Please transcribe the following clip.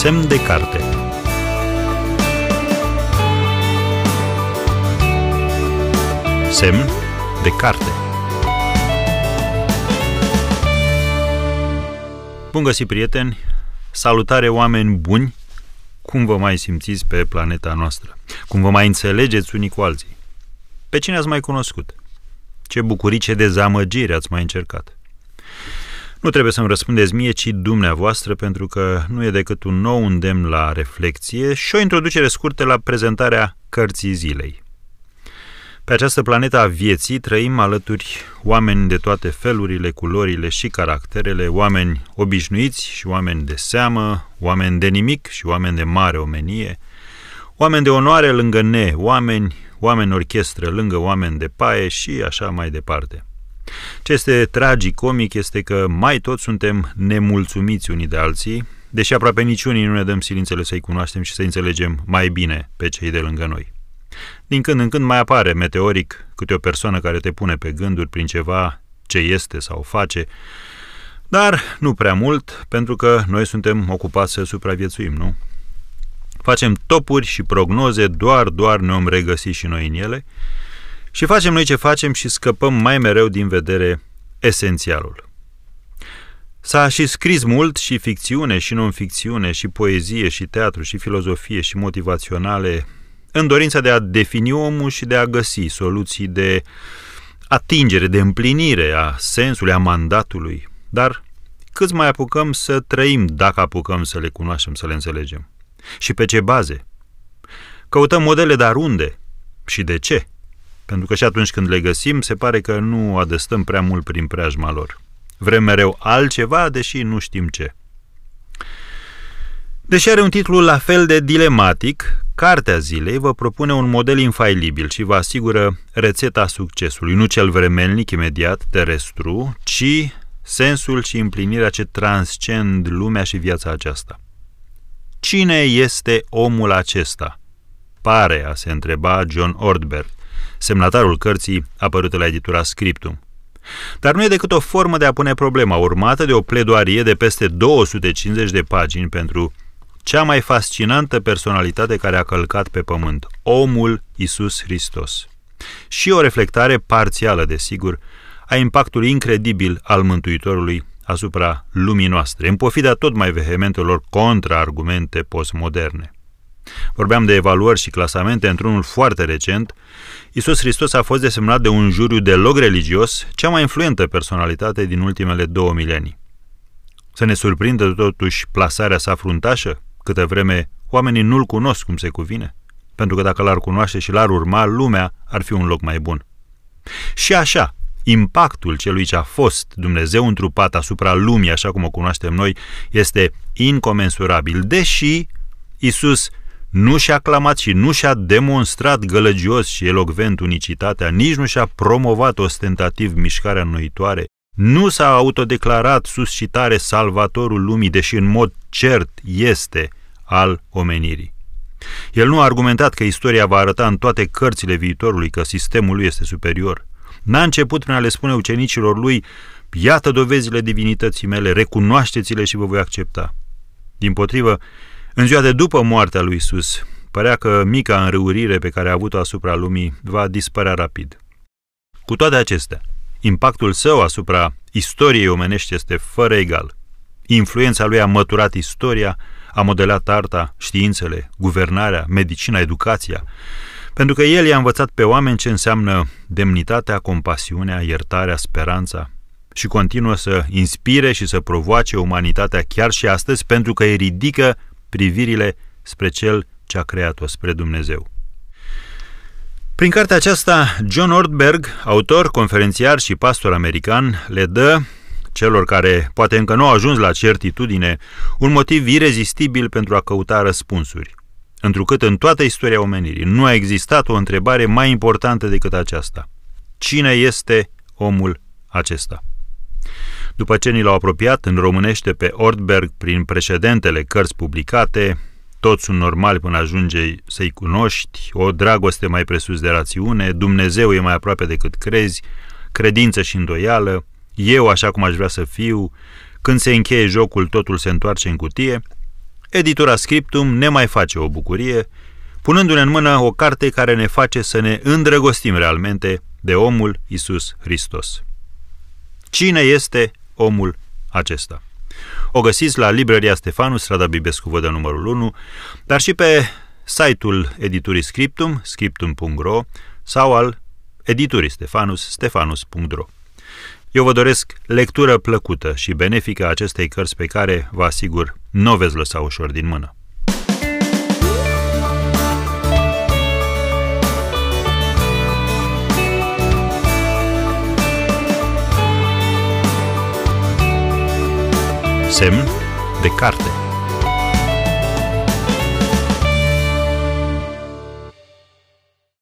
Semn de carte Semn de carte Bun găsit, prieteni! Salutare, oameni buni! Cum vă mai simțiți pe planeta noastră? Cum vă mai înțelegeți unii cu alții? Pe cine ați mai cunoscut? Ce bucurii, ce dezamăgiri ați mai încercat? Nu trebuie să-mi răspundeți mie, ci dumneavoastră, pentru că nu e decât un nou îndemn la reflexie și o introducere scurtă la prezentarea cărții zilei. Pe această planetă a vieții trăim alături oameni de toate felurile, culorile și caracterele, oameni obișnuiți și oameni de seamă, oameni de nimic și oameni de mare omenie, oameni de onoare lângă ne, oameni, oameni orchestră lângă oameni de paie și așa mai departe. Ce este tragic-comic este că mai toți suntem nemulțumiți unii de alții, deși aproape niciunii nu ne dăm silințele să-i cunoaștem și să înțelegem mai bine pe cei de lângă noi. Din când în când mai apare meteoric câte o persoană care te pune pe gânduri prin ceva ce este sau face, dar nu prea mult, pentru că noi suntem ocupați să supraviețuim, nu? Facem topuri și prognoze, doar, doar ne om regăsi și noi în ele și facem noi ce facem și scăpăm mai mereu din vedere esențialul. S-a și scris mult și ficțiune și non-ficțiune și poezie și teatru și filozofie și motivaționale în dorința de a defini omul și de a găsi soluții de atingere, de împlinire a sensului, a mandatului. Dar câți mai apucăm să trăim dacă apucăm să le cunoaștem, să le înțelegem? Și pe ce baze? Căutăm modele, dar unde? Și de ce? Pentru că și atunci când le găsim, se pare că nu adăstăm prea mult prin preajma lor. Vrem mereu altceva, deși nu știm ce. Deși are un titlu la fel de dilematic, Cartea zilei vă propune un model infailibil și vă asigură rețeta succesului, nu cel vremelnic, imediat, terestru, ci sensul și împlinirea ce transcend lumea și viața aceasta. Cine este omul acesta? Pare a se întreba John Ortberg, semnatarul cărții apărute la editura Scriptum. Dar nu e decât o formă de a pune problema, urmată de o pledoarie de peste 250 de pagini pentru cea mai fascinantă personalitate care a călcat pe pământ, omul Isus Hristos. Și o reflectare parțială, desigur, a impactului incredibil al Mântuitorului asupra lumii noastre, în pofida tot mai vehementelor contraargumente postmoderne. Vorbeam de evaluări și clasamente într-unul foarte recent. Isus Hristos a fost desemnat de un juriu deloc religios, cea mai influentă personalitate din ultimele două milenii. Să ne surprindă totuși plasarea sa fruntașă? Câte vreme oamenii nu-l cunosc cum se cuvine, pentru că dacă l-ar cunoaște și l-ar urma, lumea ar fi un loc mai bun. Și așa, impactul celui ce a fost Dumnezeu întrupat asupra lumii, așa cum o cunoaștem noi, este incomensurabil, deși Isus nu și-a clamat și nu și-a demonstrat gălăgios și elocvent unicitatea, nici nu și-a promovat ostentativ mișcarea înnoitoare, nu s-a autodeclarat suscitare salvatorul lumii, deși în mod cert este al omenirii. El nu a argumentat că istoria va arăta în toate cărțile viitorului că sistemul lui este superior. N-a început prin a le spune ucenicilor lui, iată dovezile divinității mele, recunoașteți-le și vă voi accepta. Din potrivă, în ziua de după moartea lui Isus, părea că mica înrăurire pe care a avut-o asupra lumii va dispărea rapid. Cu toate acestea, impactul său asupra istoriei omenești este fără egal. Influența lui a măturat istoria, a modelat arta, științele, guvernarea, medicina, educația, pentru că el i-a învățat pe oameni ce înseamnă demnitatea, compasiunea, iertarea, speranța și continuă să inspire și să provoace umanitatea chiar și astăzi pentru că îi ridică privirile spre cel ce a creat-o, spre Dumnezeu. Prin cartea aceasta, John Ortberg, autor, conferențiar și pastor american, le dă celor care poate încă nu au ajuns la certitudine un motiv irezistibil pentru a căuta răspunsuri. Întrucât în toată istoria omenirii nu a existat o întrebare mai importantă decât aceasta. Cine este omul acesta? După ce ni l-au apropiat în românește pe Ortberg prin precedentele cărți publicate, toți sunt normali până ajunge să-i cunoști, o dragoste mai presus de rațiune, Dumnezeu e mai aproape decât crezi, credință și îndoială, eu așa cum aș vrea să fiu, când se încheie jocul totul se întoarce în cutie, editura Scriptum ne mai face o bucurie, punându-ne în mână o carte care ne face să ne îndrăgostim realmente de omul Isus Hristos. Cine este omul acesta? O găsiți la Librăria Stefanu, strada Bibescu Vădă numărul 1, dar și pe site-ul editurii Scriptum, scriptum.ro sau al editurii Stefanus, stefanus.ro. Eu vă doresc lectură plăcută și benefică acestei cărți pe care, vă asigur, nu o veți lăsa ușor din mână. Semn de carte